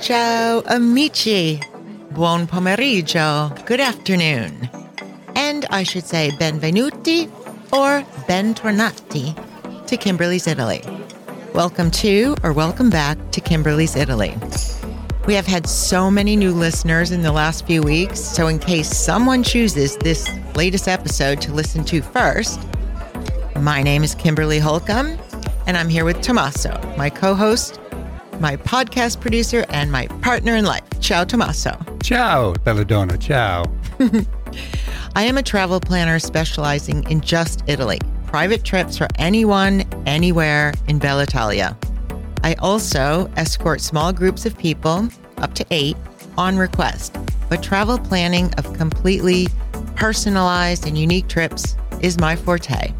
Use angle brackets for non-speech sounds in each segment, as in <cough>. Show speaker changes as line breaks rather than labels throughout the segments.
Ciao, amici. Buon pomeriggio. Good afternoon. And I should say benvenuti or bentornati to Kimberly's Italy. Welcome to or welcome back to Kimberly's Italy. We have had so many new listeners in the last few weeks, so in case someone chooses this latest episode to listen to first, my name is Kimberly Holcomb, and I'm here with Tommaso, my co host, my podcast producer, and my partner in life. Ciao, Tommaso.
Ciao, Belladonna. Ciao. <laughs>
I am a travel planner specializing in just Italy, private trips for anyone, anywhere in Bella Italia. I also escort small groups of people, up to eight, on request. But travel planning of completely personalized and unique trips is my forte.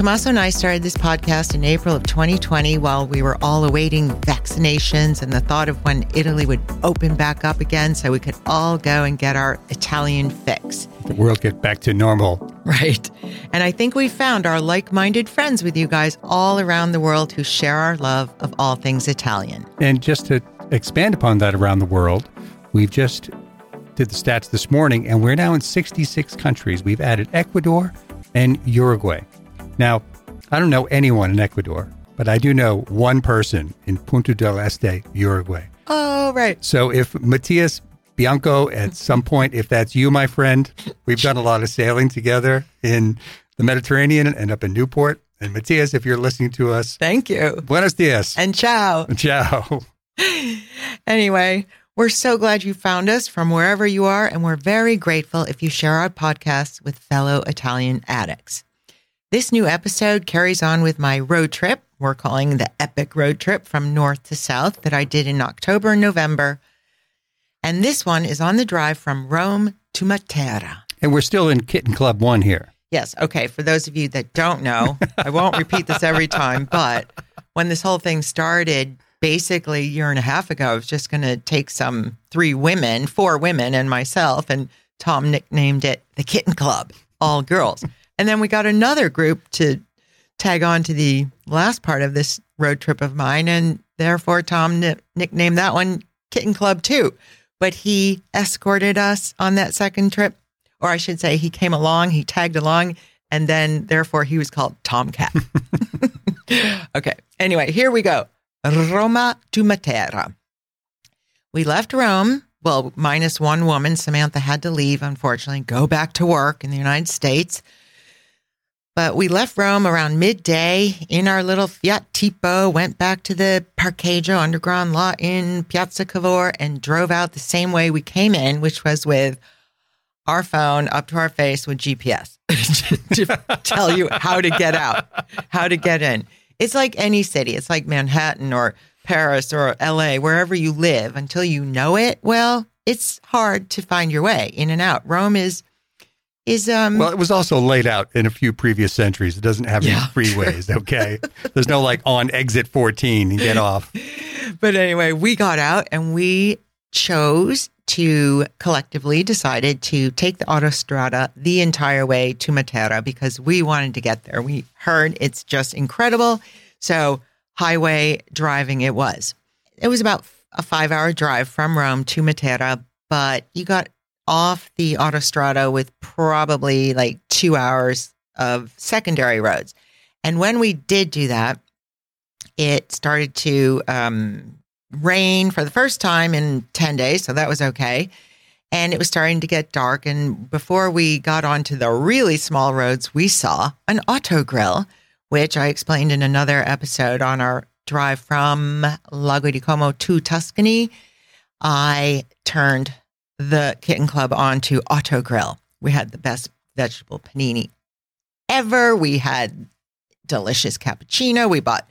Tommaso and I started this podcast in April of 2020 while we were all awaiting vaccinations and the thought of when Italy would open back up again so we could all go and get our Italian fix.
The world get back to normal.
Right. And I think we found our like minded friends with you guys all around the world who share our love of all things Italian.
And just to expand upon that around the world, we've just did the stats this morning and we're now in 66 countries. We've added Ecuador and Uruguay. Now, I don't know anyone in Ecuador, but I do know one person in Punta del Este, Uruguay.
Oh, right.
So if Matias Bianco, at some point, if that's you, my friend, we've done a lot of sailing together in the Mediterranean and up in Newport. And Matias, if you're listening to us,
Thank you.
buenos dias.
And ciao.
Ciao. <laughs>
Anyway, we're so glad you found us from wherever you are, and we're very grateful if you share our podcast with fellow Italian addicts. This new episode carries on with my road trip. We're calling the epic road trip from north to south that I did in October and November. And this one is on the drive from Rome to Matera.
And we're still in Kitten Club One here.
Yes. Okay. For those of you that don't know, I won't repeat this every time, but when this whole thing started, basically a year and a half ago, I was just going to take some three women, four women, and myself, and Tom nicknamed it the Kitten Club, all girls. And then we got another group to tag on to the last part of this road trip of mine. And therefore, Tom ni- nicknamed that one Kitten Club 2. But he escorted us on that second trip, or I should say, he came along, he tagged along, and then therefore he was called Tomcat. <laughs> okay. Anyway, here we go. Roma to Matera. We left Rome. Well, minus one woman. Samantha had to leave, unfortunately, go back to work in the United States. But we left Rome around midday in our little Fiat Tipo, went back to the Parcheggio underground lot in Piazza Cavour, and drove out the same way we came in, which was with our phone up to our face with GPS <laughs> to tell you how to get out, how to get in. It's like any city. It's like Manhattan or Paris or LA, wherever you live, until you know it well, it's hard to find your way in and out. Rome is is um
Well, it was also laid out in a few previous centuries. It doesn't have any
Yeah,
freeways, <laughs> okay? There's no like on exit 14 and get off.
but anyway, we got out and we chose to collectively decided to take the autostrada the entire way to Matera because we wanted to get there. We heard it's just incredible. So highway driving it was. It was about a five hour drive from Rome to Matera, but you got off the autostrada with probably like two hours of secondary roads. And when we did do that, it started to um, rain for the first time in 10 days. So that was okay. And it was starting to get dark. And before we got onto the really small roads, we saw an auto grill, which I explained in another episode on our drive from Lago di Como to Tuscany. I turned the Kitten Club onto Auto Grill. We had the best vegetable panini ever. We had delicious cappuccino. We bought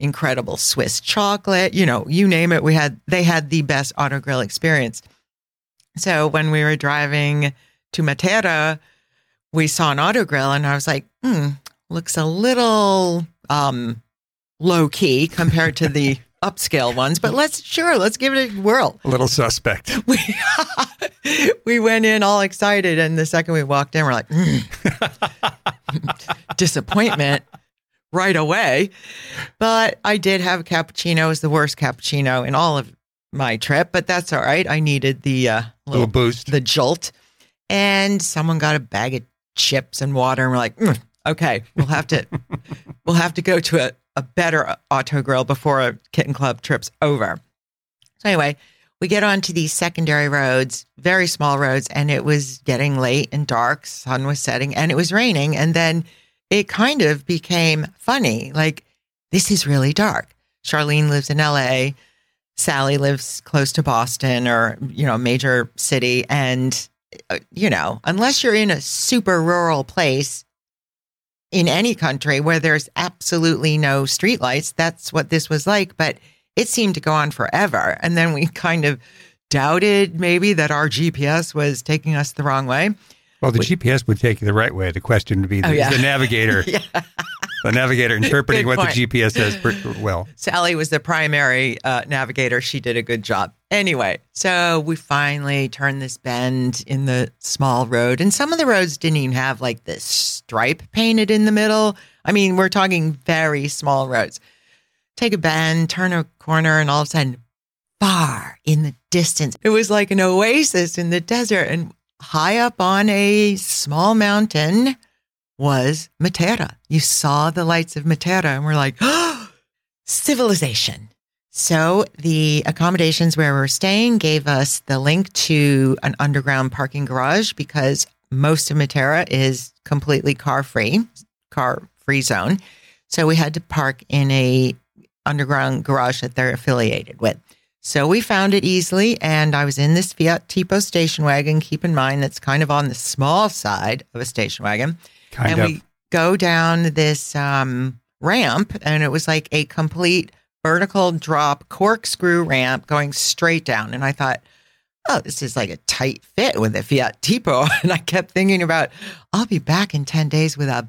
incredible Swiss chocolate. You know, you name it. We had they had the best auto grill experience. So when we were driving to Matera, we saw an auto grill, and I was like, hmm, looks a little um, low key compared to the <laughs> upscale ones, but let's sure let's give it a whirl.
A little suspect. <laughs>
We we went in all excited, and the second we walked in, we're like, "Hmm." <laughs> disappointment. right away. But I did have a cappuccino. It was the worst cappuccino in all of my trip, but that's all right. I needed the uh,
little boost.
the jolt. And someone got a bag of chips and water, and we're like, "Mm, okay, we'll have to <laughs> we'll have to go to a, a better auto grill before a kitten club trip's over. So anyway, we get onto these secondary roads, very small roads, and it was getting late and dark. Sun was setting, and it was raining. And then it kind of became funny. Like this is really dark. Charlene lives in LA. Sally lives close to Boston or, you know, major city. And, uh, you know, unless you're in a super rural place in any country where there's absolutely no streetlights, that's what this was like. But it seemed to go on forever. And then we <laughs> kind of doubted maybe that our GPS was taking us the wrong way.
Well, the GPS would take you the right way. The question would be the,
Oh, yeah.
the navigator. <laughs>
Yeah.
The navigator interpreting what the GPS says pretty well.
Sally was the primary uh, navigator. She did a good job. Anyway, so we finally turned this bend in the small road, and some of the roads didn't even have like this stripe painted in the middle. I mean, we're talking very small roads. Take a bend, turn a corner, and all of a sudden, far in the distance, it was like an oasis in the desert. And high up on a small mountain was Matera. You saw the lights of Matera, and we're like, oh, <gasps> civilization. So the accommodations where we're staying gave us the link to an underground parking garage because most of Matera is completely car free, car free zone. So we had to park in a underground garage that they're affiliated with. So we found it easily, and I was in this Fiat Tipo station wagon. Keep in mind that's kind of on the small side of a station wagon
Kind
and
of.
we go down this um, ramp, and it was like a complete vertical drop corkscrew ramp going straight down. And I thought, oh, this is like a tight fit with a Fiat Tipo. <laughs> And I kept thinking about, I'll be back in 10 days with a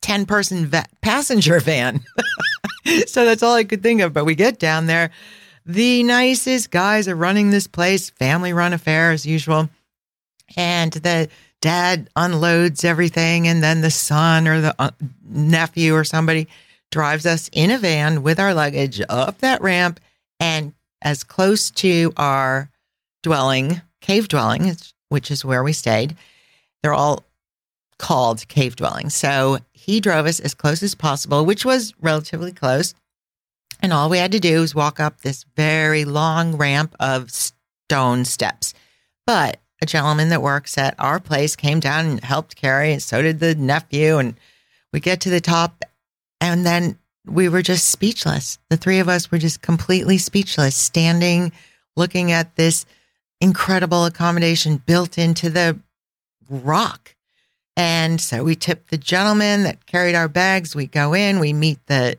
10 person va- passenger van. <laughs> so that's all I could think of. But we get down there. The nicest guys are running this place, family run affair as usual. And the dad unloads everything, and then the son or the uh, nephew or somebody drives us in a van with our luggage up that ramp and as close to our dwelling, cave dwelling, which is where we stayed. They're all called cave dwellings. So he drove us as close as possible, which was relatively close. And all we had to do was walk up this very long ramp of stone steps. But a gentleman that works at our place came down and helped carry, and so did the nephew. And we get to the top, and then we were just speechless. The three of us were just completely speechless, standing, looking at this incredible accommodation built into the rock. And so we tip the gentleman that carried our bags. We go in, we meet the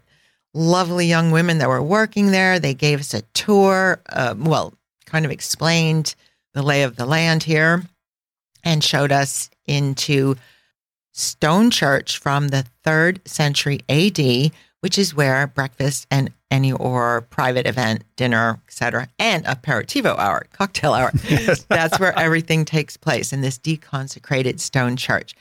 lovely young women that were working there. They gave us a tour, uh, well, kind of explained the lay of the land here and showed us into Stone Church from the third century AD, which is where breakfast and any or private event, dinner, etc., and aperitivo hour, cocktail hour. <laughs> That's where everything takes place in this deconsecrated stone church.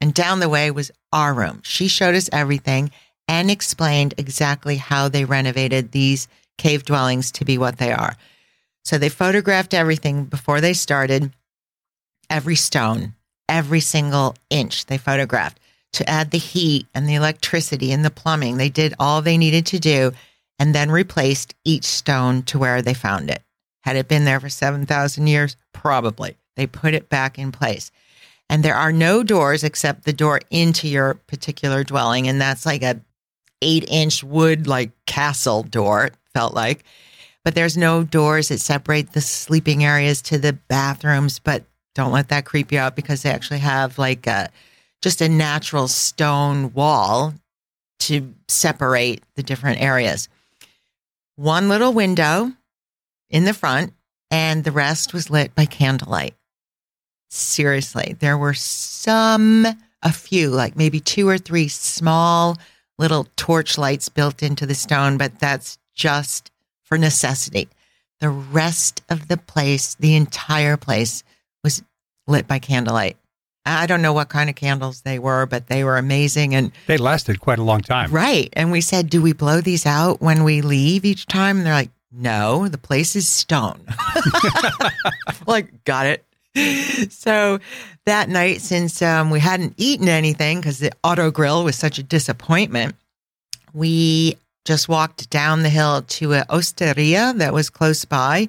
And down the way was our room. She showed us everything and explained exactly how they renovated these cave dwellings to be what they are. So they photographed everything before they started, every stone, every single inch they photographed to add the heat and the electricity and the plumbing. They did all they needed to do and then replaced each stone to where they found it. Had it been there for 7,000 years? Probably. They put it back in place. And there are no doors except the door into your particular dwelling. And that's like a eight inch wood, like castle door, felt like. But there's no doors that separate the sleeping areas to the bathrooms. But don't let that creep you out because they actually have like a just a natural stone wall to separate the different areas. One little window in the front, and the rest was lit by candlelight. Seriously, there were some, a few, like maybe two or three small little torch lights built into the stone, but that's just for necessity. The rest of the place, the entire place, was lit by candlelight. I don't know what kind of candles they were, but they were amazing. And
They lasted quite a long time.
right. And we said, Do we blow these out when we leave each time? And they're like, No, the place is stone. <laughs> like, got it. <laughs> So that night, since um, we hadn't eaten anything because the auto grill was such a disappointment, we just walked down the hill to a osteria that was close by.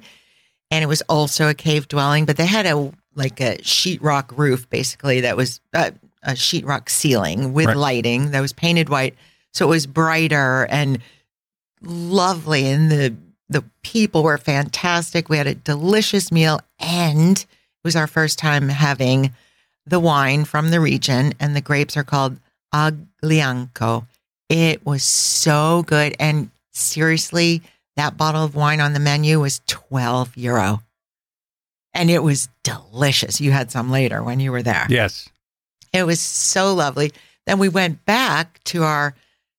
And it was also a cave dwelling, but they had a like a sheetrock roof basically that was uh, a sheetrock ceiling with
Right.
lighting that was painted white. So it was brighter and lovely. And the, the people were fantastic. We had a delicious meal and was our first time having the wine from the region and the grapes are called Aglianico. It was so good. And seriously, that bottle of wine on the menu was 12 euro. And it was delicious. You had some later when you were there.
Yes.
It was so lovely. Then we went back to our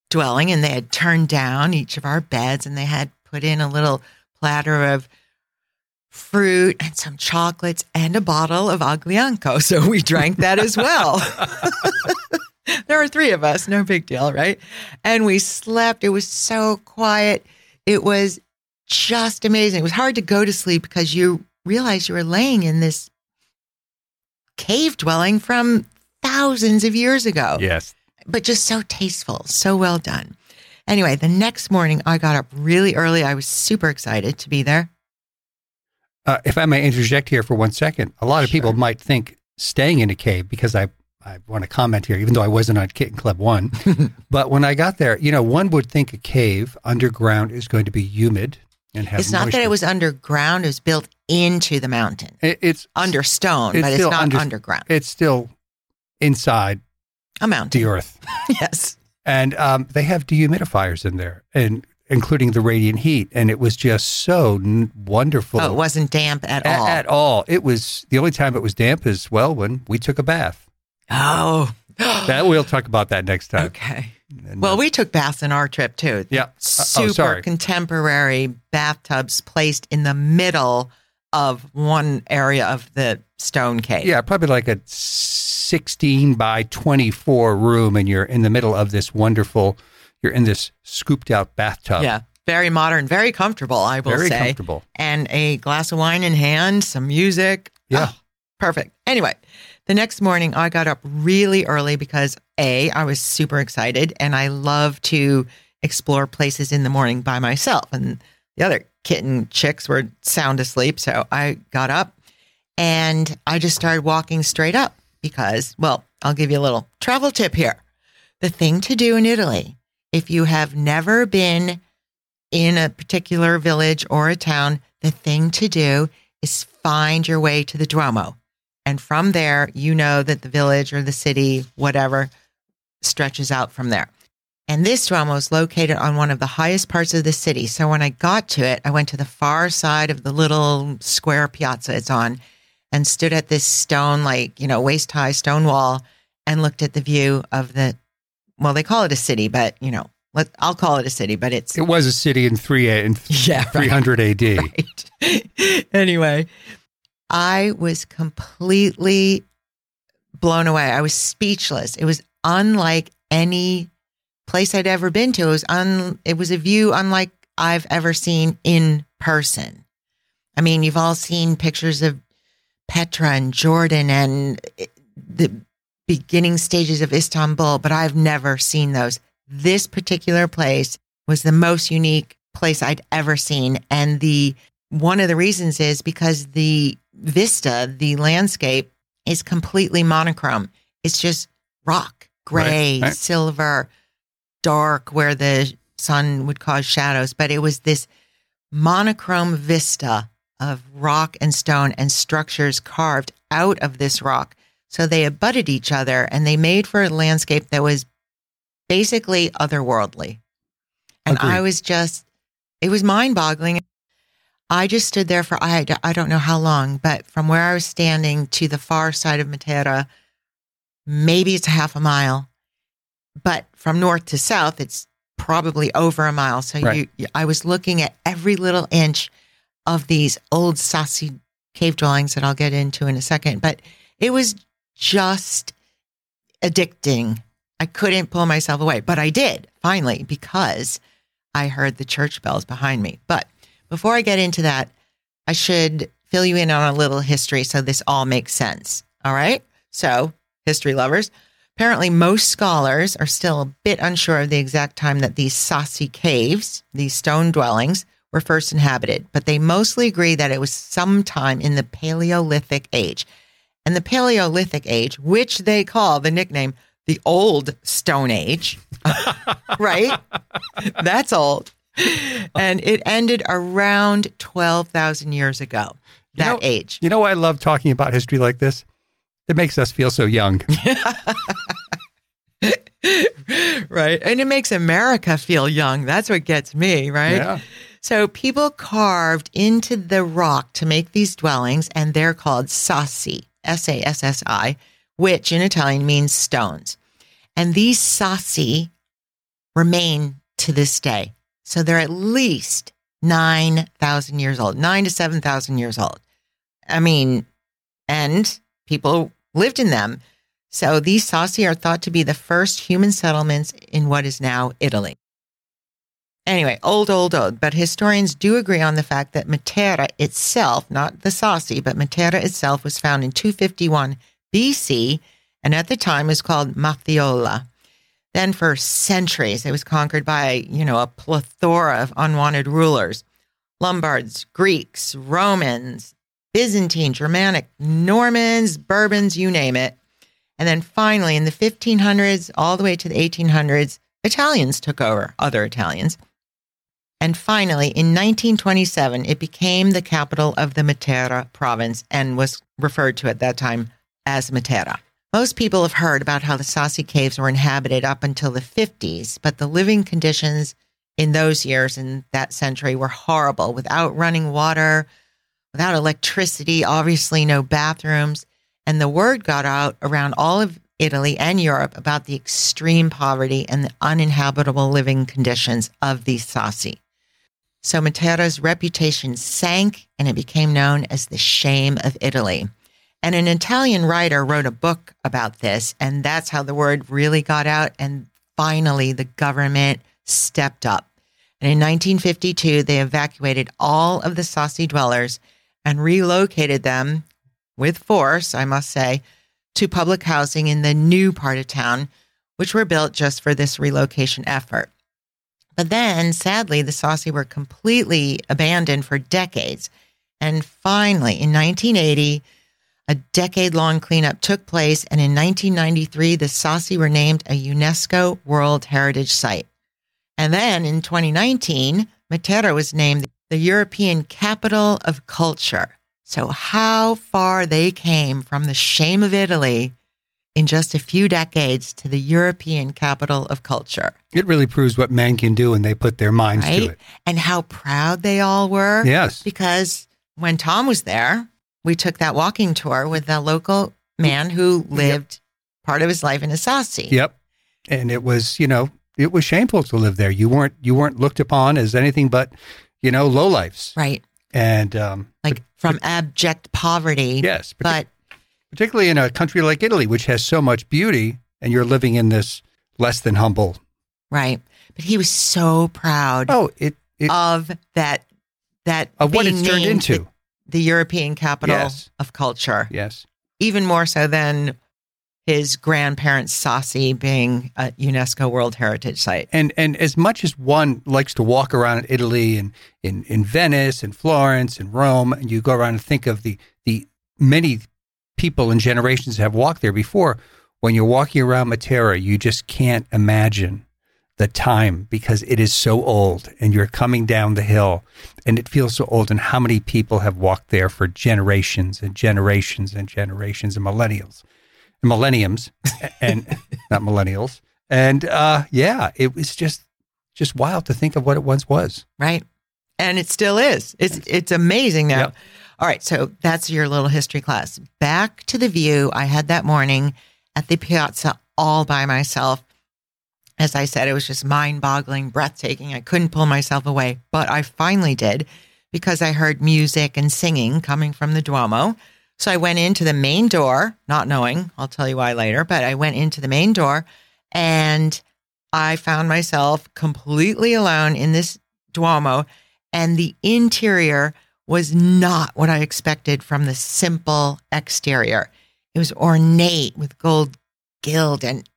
dwelling and they had turned down each of our beds and they had put in a little platter of fruit and some chocolates and a bottle of Aglianico. <laughs> So we drank that as well. <laughs> there were three of us, no big deal, right? And we slept. It was so quiet. It was just amazing. It was hard to go to sleep because you realize you were laying in this cave dwelling from thousands of years ago,
Yes.
but just so tasteful, so well done. Anyway, the next morning I got up really early. I was super excited to be there.
Uh, if I may interject here for one second, a lot of people might think staying in a cave because I I want to comment here, even though I wasn't on Kitten Club One. <laughs> but when I got there, you know, one would think a cave underground is going to be humid and have.
it's not that it was underground, it was built into the mountain,
It- it's
under stone,
It's
but it's not
under-
underground.
it's still inside
A mountain.
the earth, <laughs>
yes.
and um, they have dehumidifiers in there, and including the radiant heat, and it was just so n- wonderful.
Oh, it wasn't damp at all.
At all. It was the only time it was damp is well when we took a bath.
oh.
That we'll talk about that next time.
okay.
And,
Well,
uh,
we took baths in our trip too.
Yeah. Uh, oh,
Super
sorry.
contemporary bathtubs placed in the middle of one area of the stone cave.
yeah, probably like a 16 by 24 room, and you're in the middle of this wonderful. You're in this scooped out bathtub.
Yeah. Very modern, very comfortable, I will
very
say.
comfortable.
And a glass of wine in hand, some music.
Yeah.
Oh, perfect. Anyway, the next morning I got up really early because A, I was super excited and I love to explore places in the morning by myself. And the other kitten chicks were sound asleep. So I got up and I just started walking straight up because, well, I'll give you a little travel tip here. The thing to do in Italy, if you have never been in a particular village or a town, the thing to do is find your way to the Duomo. And from there, you know that the village or the city, whatever, stretches out from there. And this Duomo is located on one of the highest parts of the city. So when I got to it, I went to the far side of the little square piazza it's on and stood at this stone, like, you know, waist high stone wall and looked at the view of the, well, they call it a city, but, you know, let, I'll call it a city, but it's,
It was a city in three in <laughs>
yeah, right.
300 AD.
right. <laughs> anyway, I was completely blown away. I was speechless. It was unlike any place I'd ever been to. It was un, it was a view unlike I've ever seen in person. I mean, you've all seen pictures of Petra and Jordan and eh, the beginning stages of Istanbul, but I've never seen those. This particular place was the most unique place I'd ever seen. And the one of the reasons is because the vista, the landscape is completely monochrome. It's just rock, gray,
Right, right.
silver, dark where the sun would cause shadows. But it was this monochrome vista of rock and stone and structures carved out of this rock. So they abutted each other and they made for a landscape that was basically otherworldly. And
Agreed.
I was just, it was mind boggling. I just stood there for, I, I don't know how long, but from where I was standing to the far side of Matera, maybe it's a half a mile. But from north to south, it's probably over a mile. So
Right.
you, I was looking at every little inch of these old Sassi cave dwellings that I'll get into in a second. But it was just addicting. I couldn't pull myself away, but I did finally because I heard the church bells behind me. But before I get into that, I should fill you in on a little history so this all makes sense. All right. So, history lovers, apparently most scholars are still a bit unsure of the exact time that these Sassi caves, these stone dwellings, were first inhabited, but they mostly agree that it was sometime in the Paleolithic age. And the Paleolithic age, which they call the nickname the Old Stone Age, <laughs> right? That's old. And it ended around 12,000 years ago, that
You know-
age.
You know why I love talking about history like this? It makes us feel so young. <laughs>
right. And it makes America feel young. That's what gets me, right?
Yeah.
So people carved into the rock to make these dwellings, and they're called sassi, S A S S I, which in Italian means stones. And these sassi remain to this day. So they're at least 9,000 years old, nine to 7,000 years old. I mean, and people lived in them. So these Sassi are thought to be the first human settlements in what is now Italy. Anyway, old, old, old. But historians do agree on the fact that Matera itself, not the Sassi, but Matera itself was found in 251 BC and at the time was called Mathiola. Then for centuries, it was conquered by, you know, a plethora of unwanted rulers. Lombards, Greeks, Romans, Byzantine, Germanic, Normans, Bourbons, you name it. And then finally, in the 1500s, all the way to the 1800s, Italians took over, other Italians. And finally, in 1927, it became the capital of the Matera province and was referred to at that time as Matera. Most people have heard about how the Sassi caves were inhabited up until the 50s, but the living conditions in those years in that century were horrible without running water, without electricity, obviously no bathrooms. And the word got out around all of Italy and Europe about the extreme poverty and the uninhabitable living conditions of these Sassi. So Matera's reputation sank and it became known as the shame of Italy. And an Italian writer wrote a book about this, and that's how the word really got out. And finally, the government stepped up. And in 1952, they evacuated all of the Sassi dwellers and relocated them with force, I must say, to public housing in the new part of town, which were built just for this relocation effort. But then, sadly, the Sassi were completely abandoned for decades. And finally, in 1980, a decade long cleanup took place. And in 1993, the Sassi were named a UNESCO World Heritage Site. And then in 2019, Matera was named the European Capital of Culture. So, how far they came from the shame of Italy in just a few decades to the European Capital of Culture,
It really proves what men can do when they put their minds to it.
And how proud they all were.
Yes.
Because when Tom was there, we took that walking tour with a local man who lived part of his life in Asasi.
Yep. And it was, you know, it was shameful to live there. You weren't you weren't looked upon as anything but, you know, lowlifes.
Right.
And um
Like from abject poverty.
yes,
But
particularly in a country like Italy, which has so much beauty, and you're living in this less than humble.
right. But he was so proud
Oh, it, it
of that that
of what it's turned into.
the, the European capital
Yes.
of culture.
yes.
Even more so than his grandparents Sassi being a UNESCO World Heritage Site.
And and as much as one likes to walk around in Italy and in, in Venice and Florence and Rome, and you go around and think of the the many people and generations have walked there before, when you're walking around Matera, you just can't imagine the time because it is so old and you're coming down the hill and it feels so old and how many people have walked there for generations and generations and generations and millennials and millenniums <laughs> and not millennials and uh yeah it was just just wild to think of what it once was
right? And it still is. It's it's amazing now.
Yep.
All right, so that's your little history class. Back to the view I had that morning at the piazza all by myself. As I said, it was just mind-boggling, breathtaking. I couldn't pull myself away, but I finally did because I heard music and singing coming from the Duomo. So I went into the main door, not knowing, I'll tell you why later, but I went into the main door and I found myself completely alone in this Duomo. And the interior was not what I expected from the simple exterior. It was ornate with gold gild and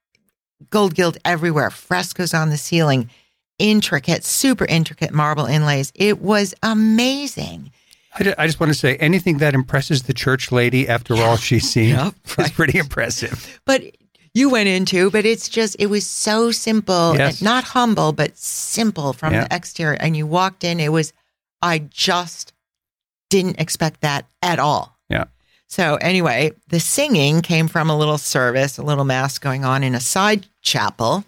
gold gilt everywhere, frescoes on the ceiling, intricate, super intricate marble inlays. It was amazing.
I, just want to say anything that impresses the church lady after all she's seen
Yep, <laughs>
is
right.
pretty impressive.
But you went into, but it's just, it was so simple,
Yes.
not humble, but simple from
Yeah.
the exterior. And you walked in, it was, I just didn't expect that at all.
Yeah.
So anyway, the singing came from a little service, a little mass going on in a side chapel.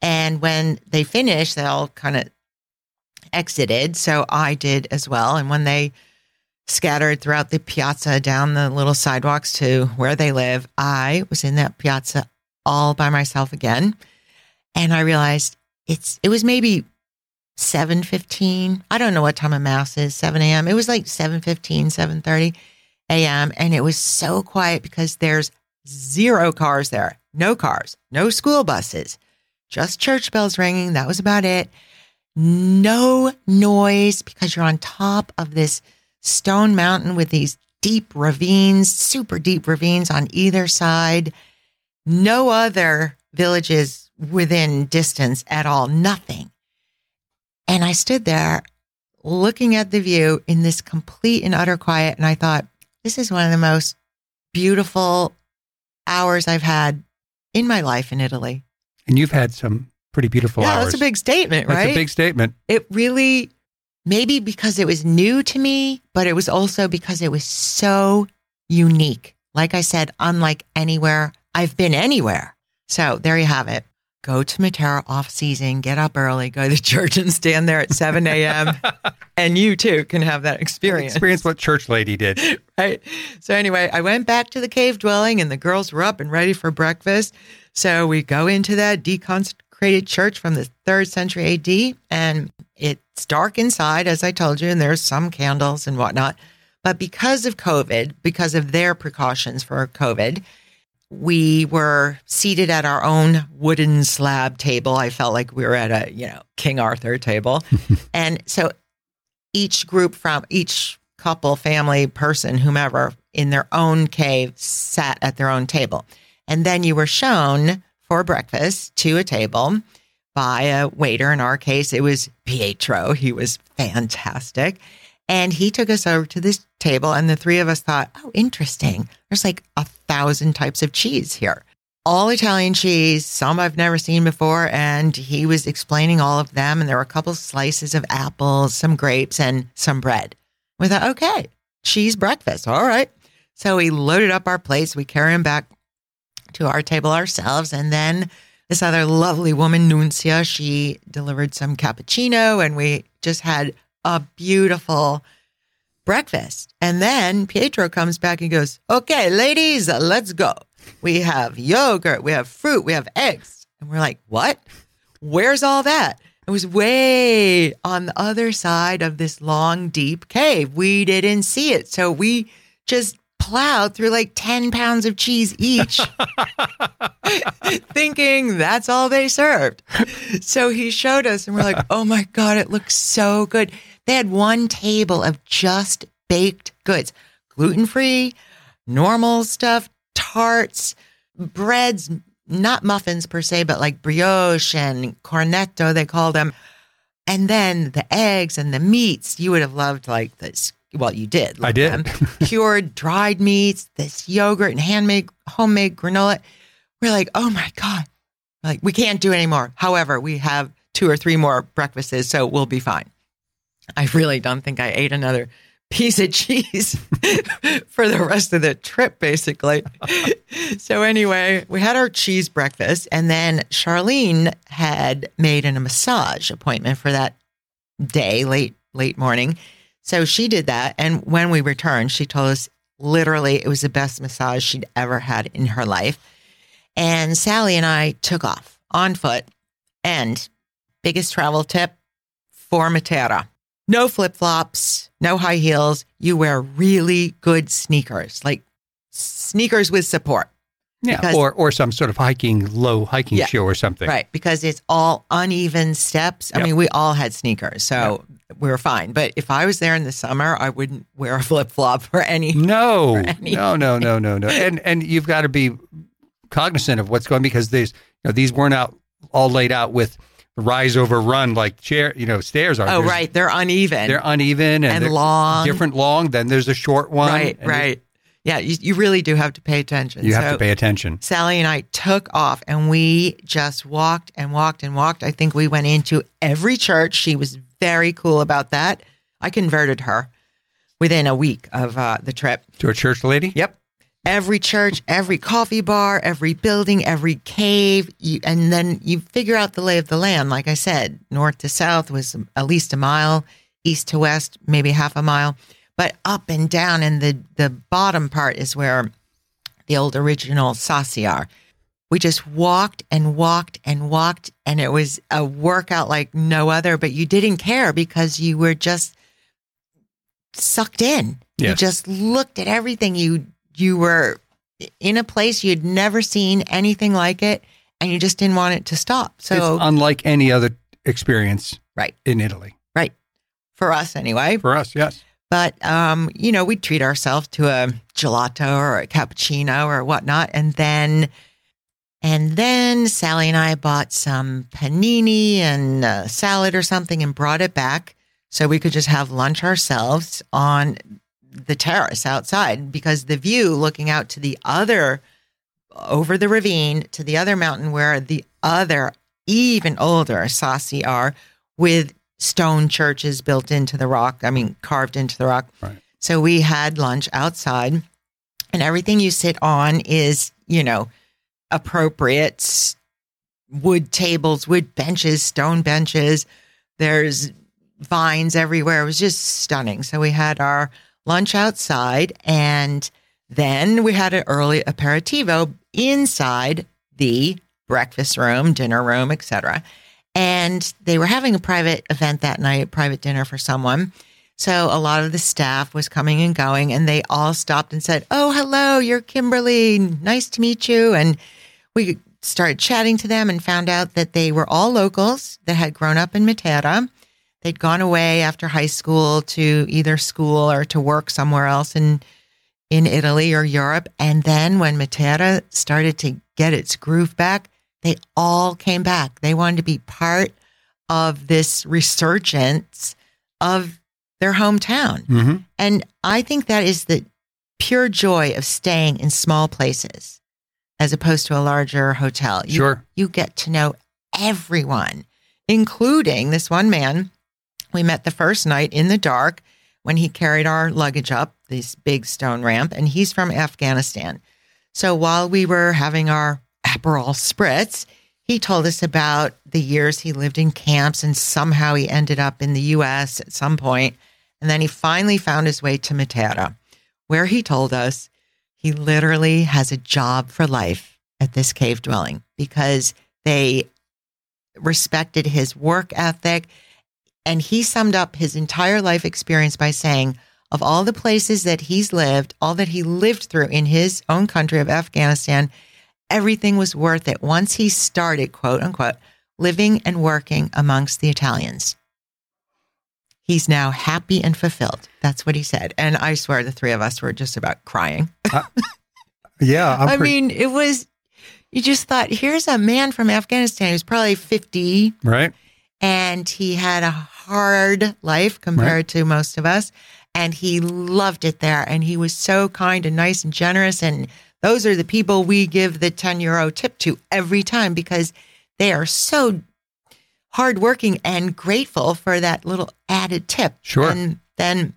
And when they finished, they all kind of exited. So I did as well. And when they scattered throughout the piazza down the little sidewalks to where they live, I was in that piazza all by myself again. And I realized it's it was maybe 7:15. I don't know what time of mass is, 7 a.m. It was like 7:15, 7:30 a.m. And it was so quiet because there's zero cars there. No cars, no school buses, just church bells ringing. That was about it. No noise because you're on top of this stone mountain with these deep ravines, super deep ravines on either side. No other villages within distance at all, nothing. And I stood there looking at the view in this complete and utter quiet. And I thought, this is one of the most beautiful hours I've had in my life in Italy.
And you've had some pretty beautiful
yeah,
hours.
that's a big statement, right?
That's a big statement.
it really maybe because it was new to me, but it was also because it was so unique. Like I said, unlike anywhere I've been anywhere. So there you have it. Go to Matera off season, get up early, go to <laughs> church and stand there at 7 a.m. <laughs> and you too can have that experience.
Experience what church lady did. <laughs>
Right. So anyway, I went back to the cave dwelling and the girls were up and ready for breakfast. So we go into that deconsecrated church from the third century AD and it's dark inside, as I told you, and there's some candles and whatnot. But because of COVID, because of their precautions for COVID, we were seated at our own wooden slab table. I felt like we were at a, you know, King Arthur table. <laughs> and so each group from each couple, family, person, whomever in their own cave sat at their own table. And then you were shown for breakfast to a table by a waiter. In our case, it was Pietro. He was fantastic. And he took us over to this table, and the three of us thought, oh, interesting. There's like a thousand types of cheese here. All Italian cheese, some I've never seen before. And he was explaining all of them. And there were a couple slices of apples, some grapes, and some bread. We thought, okay, cheese breakfast. All right. So we loaded up our plates. We carry them back to our table ourselves. And then this other lovely woman, Nuncia, she delivered some cappuccino and we just had a beautiful breakfast. And then Pietro comes back and goes, okay, ladies, let's go. We have yogurt, we have fruit, we have eggs. And we're like, what? Where's all that? It was way on the other side of this long, deep cave. We didn't see it. So we just plowed through like 10 pounds of cheese each, <laughs> thinking that's all they served. So he showed us, and we're like, oh my God, it looks so good. They had one table of just baked goods, gluten free, normal stuff, tarts, breads, not muffins per se, but like brioche and cornetto, they call them. And then the eggs and the meats, you would have loved like this. Well, you did.
I did. <laughs>
Cured dried meats, this yogurt and handmade, homemade granola. We're like, oh my God. Like, we can't do anymore. However, we have two or three more breakfasts, so we'll be fine. I really don't think I ate another piece of cheese <laughs> for the rest of the trip, basically. <laughs> so, anyway, we had our cheese breakfast, and then Charlene had made a massage appointment for that day, late, late morning. So she did that. And when we returned, she told us literally it was the best massage she'd ever had in her life. And Sally and I took off on foot. And biggest travel tip for Matera no flip flops, no high heels. You wear really good sneakers, like sneakers with support.
Yeah,
Because-
or or some sort of hiking, low hiking
Yeah.
shoe or something.
Right, because it's all uneven steps. I
Yep.
mean, we all had sneakers, so we were fine. But if I was there in the summer, I wouldn't wear a flip flop for any. <laughs>
No,
any-
no, no, no, no, no. <laughs> And and you've got to be cognizant of what's going because these you know, these weren't out all laid out with rise over run like chair you know stairs are.
Oh,
There's-
right, they're uneven.
They're uneven and,
And
they're
long.
different long. Then there's a short one.
right, right. Yeah, you, you really do have to pay attention.
You have
So
to pay attention.
Sally and I took off and we just walked and walked and walked. I think we went into every church. She was very cool about that. I converted her within a week of uh, the trip.
To a church lady.
Yep. Every church, every coffee bar, every building, every cave. You, and then you figure out the lay of the land. Like I said, north to south was at least a mile, east to west, maybe half a mile. But up and down, and the, the bottom part is where the old original Sassi are. We just walked and walked and walked, and it was a workout like no other, but you didn't care because you were just sucked in. You just looked at everything. You you were in a place you'd never seen anything like it, and you just didn't want it to stop. So
it's unlike any other experience
right,
in Italy
right, for us anyway.
for us. Yes.
But um, you know, we treat ourselves to a gelato or a cappuccino or whatnot, and then and then Sally and I bought some panini and uh, salad or something and brought it back so we could just have lunch ourselves on the terrace outside because the view looking out to the other over the ravine to the other mountain where the other even older Sassi are with stone churches built into the rock. I mean, carved into the rock.
Right.
So we had lunch outside, and everything you sit on is, you know, appropriate wood tables, wood benches, stone benches. There's vines everywhere. It was just stunning. So we had our lunch outside, and then we had an early aperitivo inside the breakfast room, dinner room, etc. And they were having a private event that night, private dinner for someone. So a lot of the staff was coming and going, and they all stopped and said, "Oh, hello, you're Kimberly. Nice to meet you." And we started chatting to them and found out that they were all locals that had grown up in Matera. They'd gone away after high school to either school or to work somewhere else in in Italy or Europe. And then when Matera started to get its groove back, they all came back. They wanted to be part of this resurgence of their hometown.
hmm
And I think that is the pure joy of staying in small places as opposed to a larger hotel. You,
Sure.
You get to know everyone, including this one man we met the first night in the dark when he carried our luggage up this big stone ramp, and he's from Afghanistan. So while we were having our Aperol spritz, he told us about the years he lived in camps and somehow he ended up in the US at some point. And then he finally found his way to Matera, where he told us he literally has a job for life at this cave dwelling because they respected his work ethic. And he summed up his entire life experience by saying, of all the places that he's lived, all that he lived through in his own country of Afghanistan, everything was worth it once he started, quote unquote, living and working amongst the Italians. He's now happy and fulfilled. That's what he said. And I swear the three of us were just about crying.
Yeah. I'm <laughs>
I
pretty-
mean, it was, you just thought, here's a man from Afghanistan who's probably 50
right.
and he had a hard life compared to most of us. And he loved it there. And he was so kind and nice and generous. And those are the people we give the 10 euro tip to every time because they are so hardworking and grateful for that little added tip.
Sure.
And then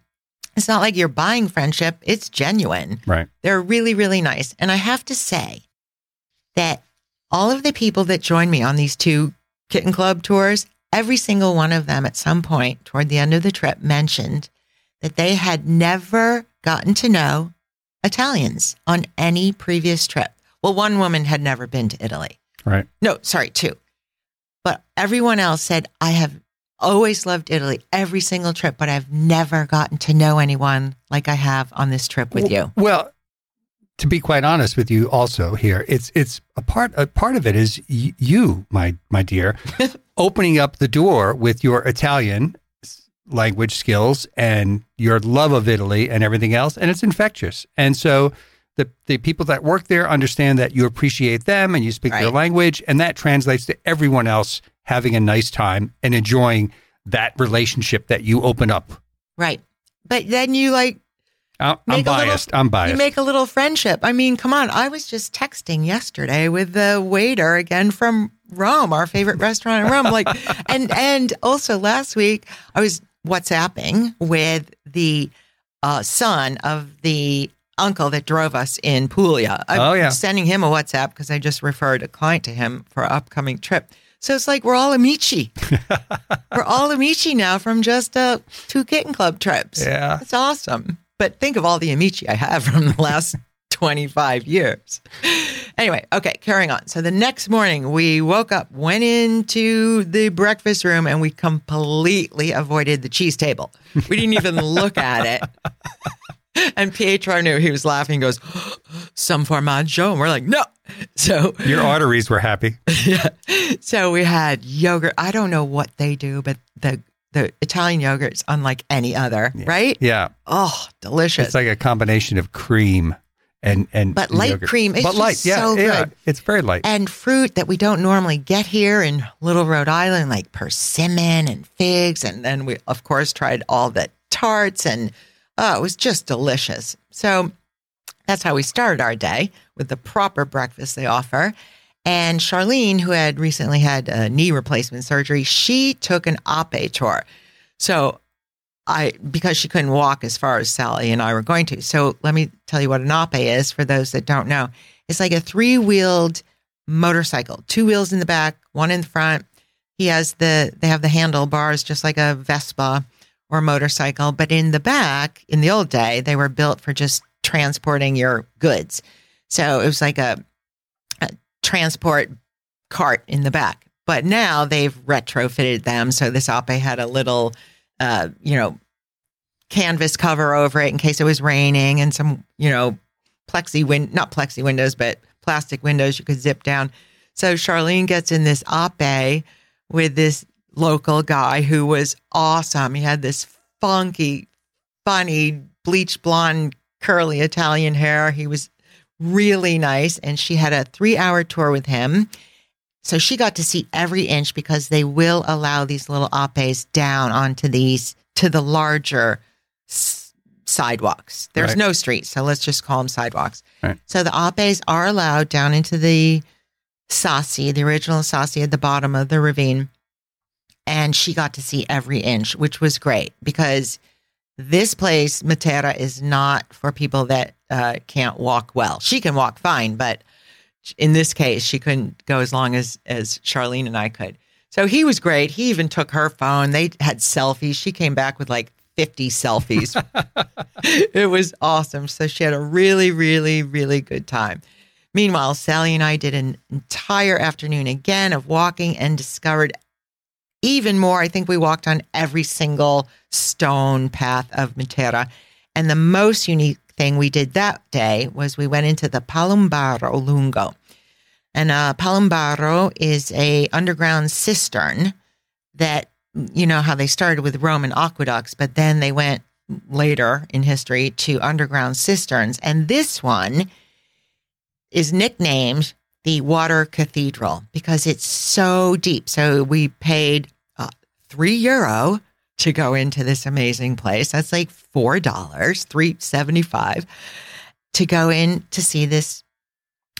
it's not like you're buying friendship, it's genuine.
Right.
They're really, really nice. And I have to say that all of the people that joined me on these two kitten club tours, every single one of them at some point toward the end of the trip mentioned that they had never gotten to know Italians on any previous trip. Well, one woman had never been to Italy.
Right.
No, sorry, two. But everyone else said, I have always loved Italy every single trip, but I've never gotten to know anyone like I have on this trip with you.
Well, to be quite honest with you, also here, it's it's a part a part of it is y- you, my my dear, <laughs> opening up the door with your Italian language skills and your love of Italy and everything else, and it's infectious. And so the the people that work there understand that you appreciate them and you speak their language, and that translates to everyone else having a nice time and enjoying that relationship that you open up.
Right. But then you like
I- I'm
a little-
biased. I'm biased.
You make a little friendship. I mean, come on. I was just texting yesterday with the waiter again from Rome, our favorite restaurant in Rome. Like, <laughs> and and also last week I was WhatsApping with the uh, son of the uncle that drove us in Puglia. I'm
Oh, yeah.
sending him a WhatsApp because I just referred a client to him for an upcoming trip. So it's like we're all amici. <laughs> we're all amici now from just uh, two kitten club trips.
Yeah.
It's awesome. But think of all the amici I have from the last 25 years. Anyway, okay, carrying on. So the next morning, we woke up, went into the breakfast room, and we completely avoided the cheese table. We didn't even <laughs> look at it. And Pietro knew he was laughing. He goes, Some formaggio. And we're like, No. So
Your arteries were happy. <laughs>
yeah. So we had yogurt. I don't know what they do, but the the Italian yogurt's unlike any other, right?
Yeah.
Oh, delicious.
It's like a combination of cream and and
But light
yogurt.
cream, it's
but
just
light, yeah,
so
yeah,
good.
it's very light.
and fruit that we don't normally get here in Little Rhode Island, like persimmon and figs. And then we, of course, tried all the tarts, and oh, it was just delicious. So that's how we started our day with the proper breakfast they offer. And Charlene, who had recently had a knee replacement surgery, she took an ape tour. So I because she couldn't walk as far as Sally and I were going to. So let me tell you what an ape is for those that don't know. It's like a three-wheeled motorcycle, two wheels in the back, one in the front. He has the they have the handlebars just like a Vespa or motorcycle, but in the back, in the old day, they were built for just transporting your goods. So it was like a, a transport cart in the back. But now they've retrofitted them. So this Ape had a little, uh, you know, canvas cover over it in case it was raining and some, you know, plexi win not plexi windows, but plastic windows you could zip down. So Charlene gets in this Ape with this local guy who was awesome. He had this funky, funny, bleach blonde, curly Italian hair. He was really nice. And she had a three hour tour with him. So she got to see every inch because they will allow these little apes down onto these to the larger s- sidewalks. There's
Right.
no streets, so let's just call them sidewalks.
Right.
So the apes are allowed down into the Sassi, the original Sassi at the bottom of the ravine. And she got to see every inch, which was great because this place, Matera, is not for people that uh, can't walk well. She can walk fine, but in this case, she couldn't go as long as as Charlene and I could. So he was great. He even took her phone. They had selfies. She came back with like 50 selfies. <laughs> it was awesome. So she had a really, really, really good time. Meanwhile, Sally and I did an entire afternoon again of walking and discovered even more. I think we walked on every single stone path of Matera. And the most unique thing we did that day was we went into the Palombaro Lungo. And uh, Palumbaro is a underground cistern that, you know, how they started with Roman aqueducts, but then they went later in history to underground cisterns. And this one is nicknamed the Water Cathedral because it's so deep. So we paid uh, three euro to go into this amazing place. That's like four dollars, three seventy five, to go in to see this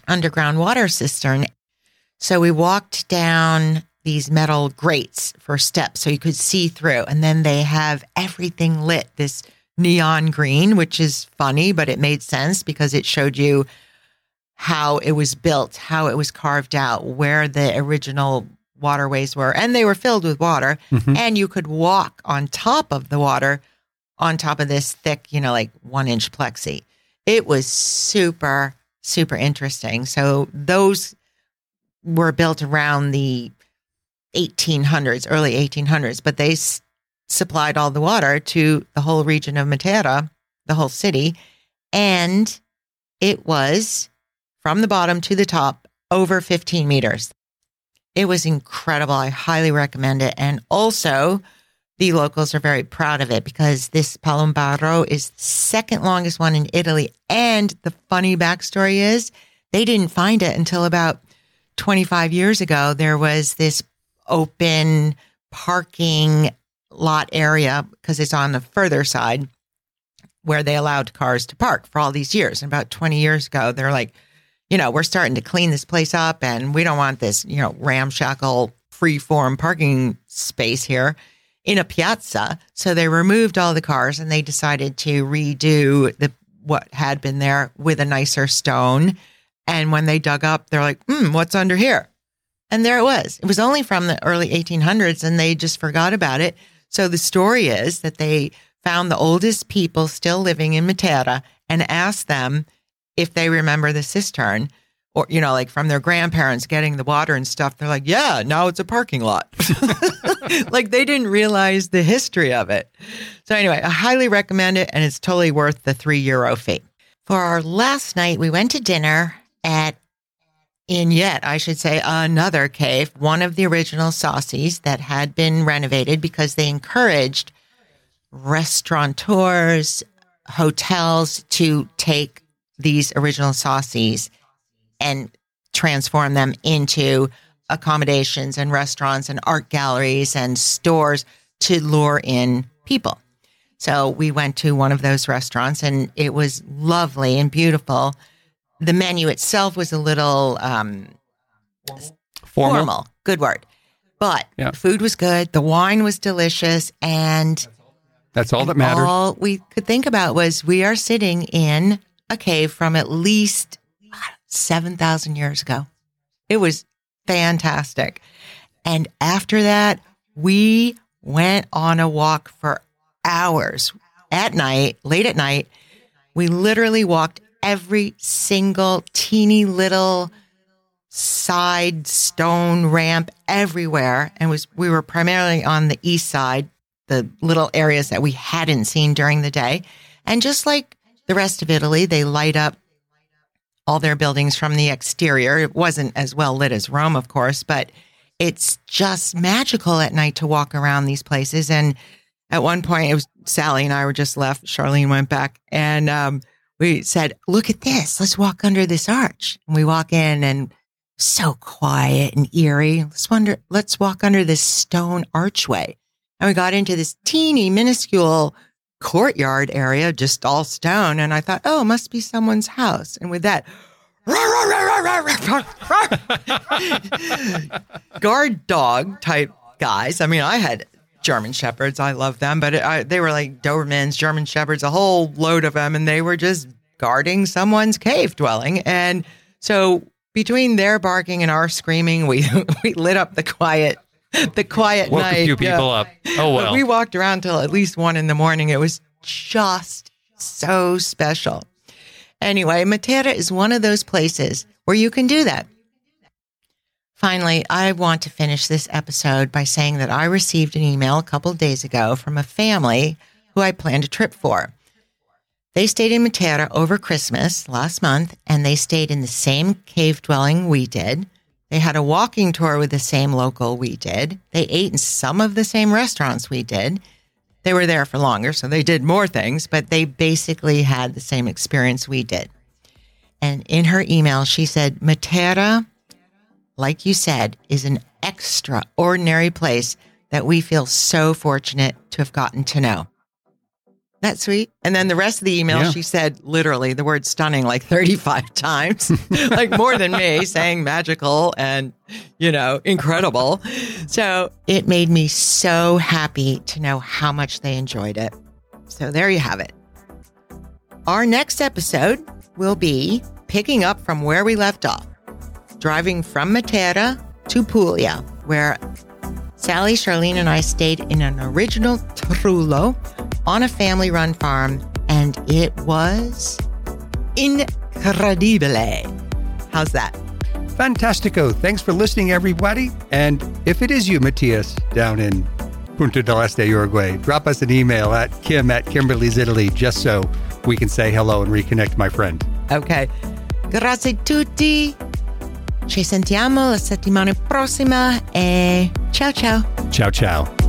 underground water cistern. So we walked down these metal grates for steps so you could see through, and then they have everything lit this neon green, which is funny, but it made sense because it showed you how it was built, how it was carved out, where the original waterways were, and they were filled with water.
Mhm.
And you could walk on top of the water, on top of this thick, you know, like one inch plexi. It was super, super interesting. So those were built around the 1800s, early 1800s, but they s- supplied all the water to the whole region of Matera, the whole city. And it was from the bottom to the top over 15 meters. It was incredible. I highly recommend it. And also, the locals are very proud of it because this Palombaro is the second longest one in Italy. And the funny backstory is they didn't find it until about 25 years ago. There was this open parking lot area because it's on the further side where they allowed cars to park for all these years. And about 20 years ago, they're like, you know, we're starting to clean this place up and we don't want this, you know, ramshackle free form parking space here in a piazza. So they removed all the cars and they decided to redo the what had been there with a nicer stone. And when they dug up, they're like, hmm, what's under here? And there it was. It was only from the early 1800s and they just forgot about it. So the story is that they found the oldest people still living in Matera and asked them if they remember the cistern or, you know, like from their grandparents getting the water and stuff. They're like, yeah, now it's a parking lot. <laughs> like they didn't realize the history of it. So, anyway, I highly recommend it and it's totally worth the three euro fee. For our last night, we went to dinner at in yet, I should say, another cave, one of the original Sassi that had been renovated because they encouraged restaurateurs, hotels to take these original Sassi and transform them into accommodations and restaurants and art galleries and stores to lure in people. So we went to one of those restaurants and it was lovely and beautiful. The menu itself was a little um,
Formal.
formal. Good word. But
Yeah.
the food was good. The wine was delicious. And
That's all that matters.
All we could think about was we are sitting in a cave from at least 7,000 years ago. It was fantastic. And after that, we went on a walk for hours at night, late at night. We literally walked every single teeny little side stone ramp everywhere and was we were primarily on the east side the little areas that we hadn't seen during the day and just like the rest of Italy they light up all their buildings from the exterior it wasn't as well lit as Rome of course but it's just magical at night to walk around these places and at one point it was Sally and I were just left Charlene went back and um we said, look at this. Let's walk under this arch. And we walk in and so quiet and eerie. Let's wonder, let's walk under this stone archway. And we got into this teeny minuscule courtyard area, just all stone. And I thought, oh, must be someone's house. And with that, <laughs> guard dog type guys. I mean, I had German shepherds. I love them, but it, I, they were like Dobermans, German shepherds, a whole load of them, and they were just guarding someone's cave dwelling. And so between their barking and our screaming, we <laughs> we lit up the quiet, the quiet
Woke
night.
a few people
Yeah.
up. Oh
But
well.
we walked around till at least one in the morning. It was just so special. Anyway, Matera is one of those places where you can do that. Finally, I want to finish this episode by saying that I received an email a couple of days ago from a family who I planned a trip for. They stayed in Matera over Christmas last month, and they stayed in the same cave dwelling we did. They had a walking tour with the same local we did. They ate in some of the same restaurants we did. They were there for longer, so they did more things, but they basically had the same experience we did. And in her email, she said, Matera, like you said, is an extraordinary place that we feel so fortunate to have gotten to know. That's sweet. And then the rest of the email,
Yeah.
she said literally the word stunning like 35 <laughs> times, like more than me <laughs> saying magical and, you know, incredible. So it made me so happy to know how much they enjoyed it. So there you have it. Our next episode will be picking up from where we left off, driving from Matera to Puglia, where Sally, Charlene, and I stayed in an original trullo on a family run farm, and it was incredibile. How's that?
Fantastico. Thanks for listening, everybody. And if it is you, Matthias, down in Punta del Este, Uruguay, drop us an email at kim at Kimberly's Italy just so we can say hello and reconnect, my friend.
Ok. Grazie tutti. Ci sentiamo la settimana prossima e ciao ciao.
Ciao, ciao.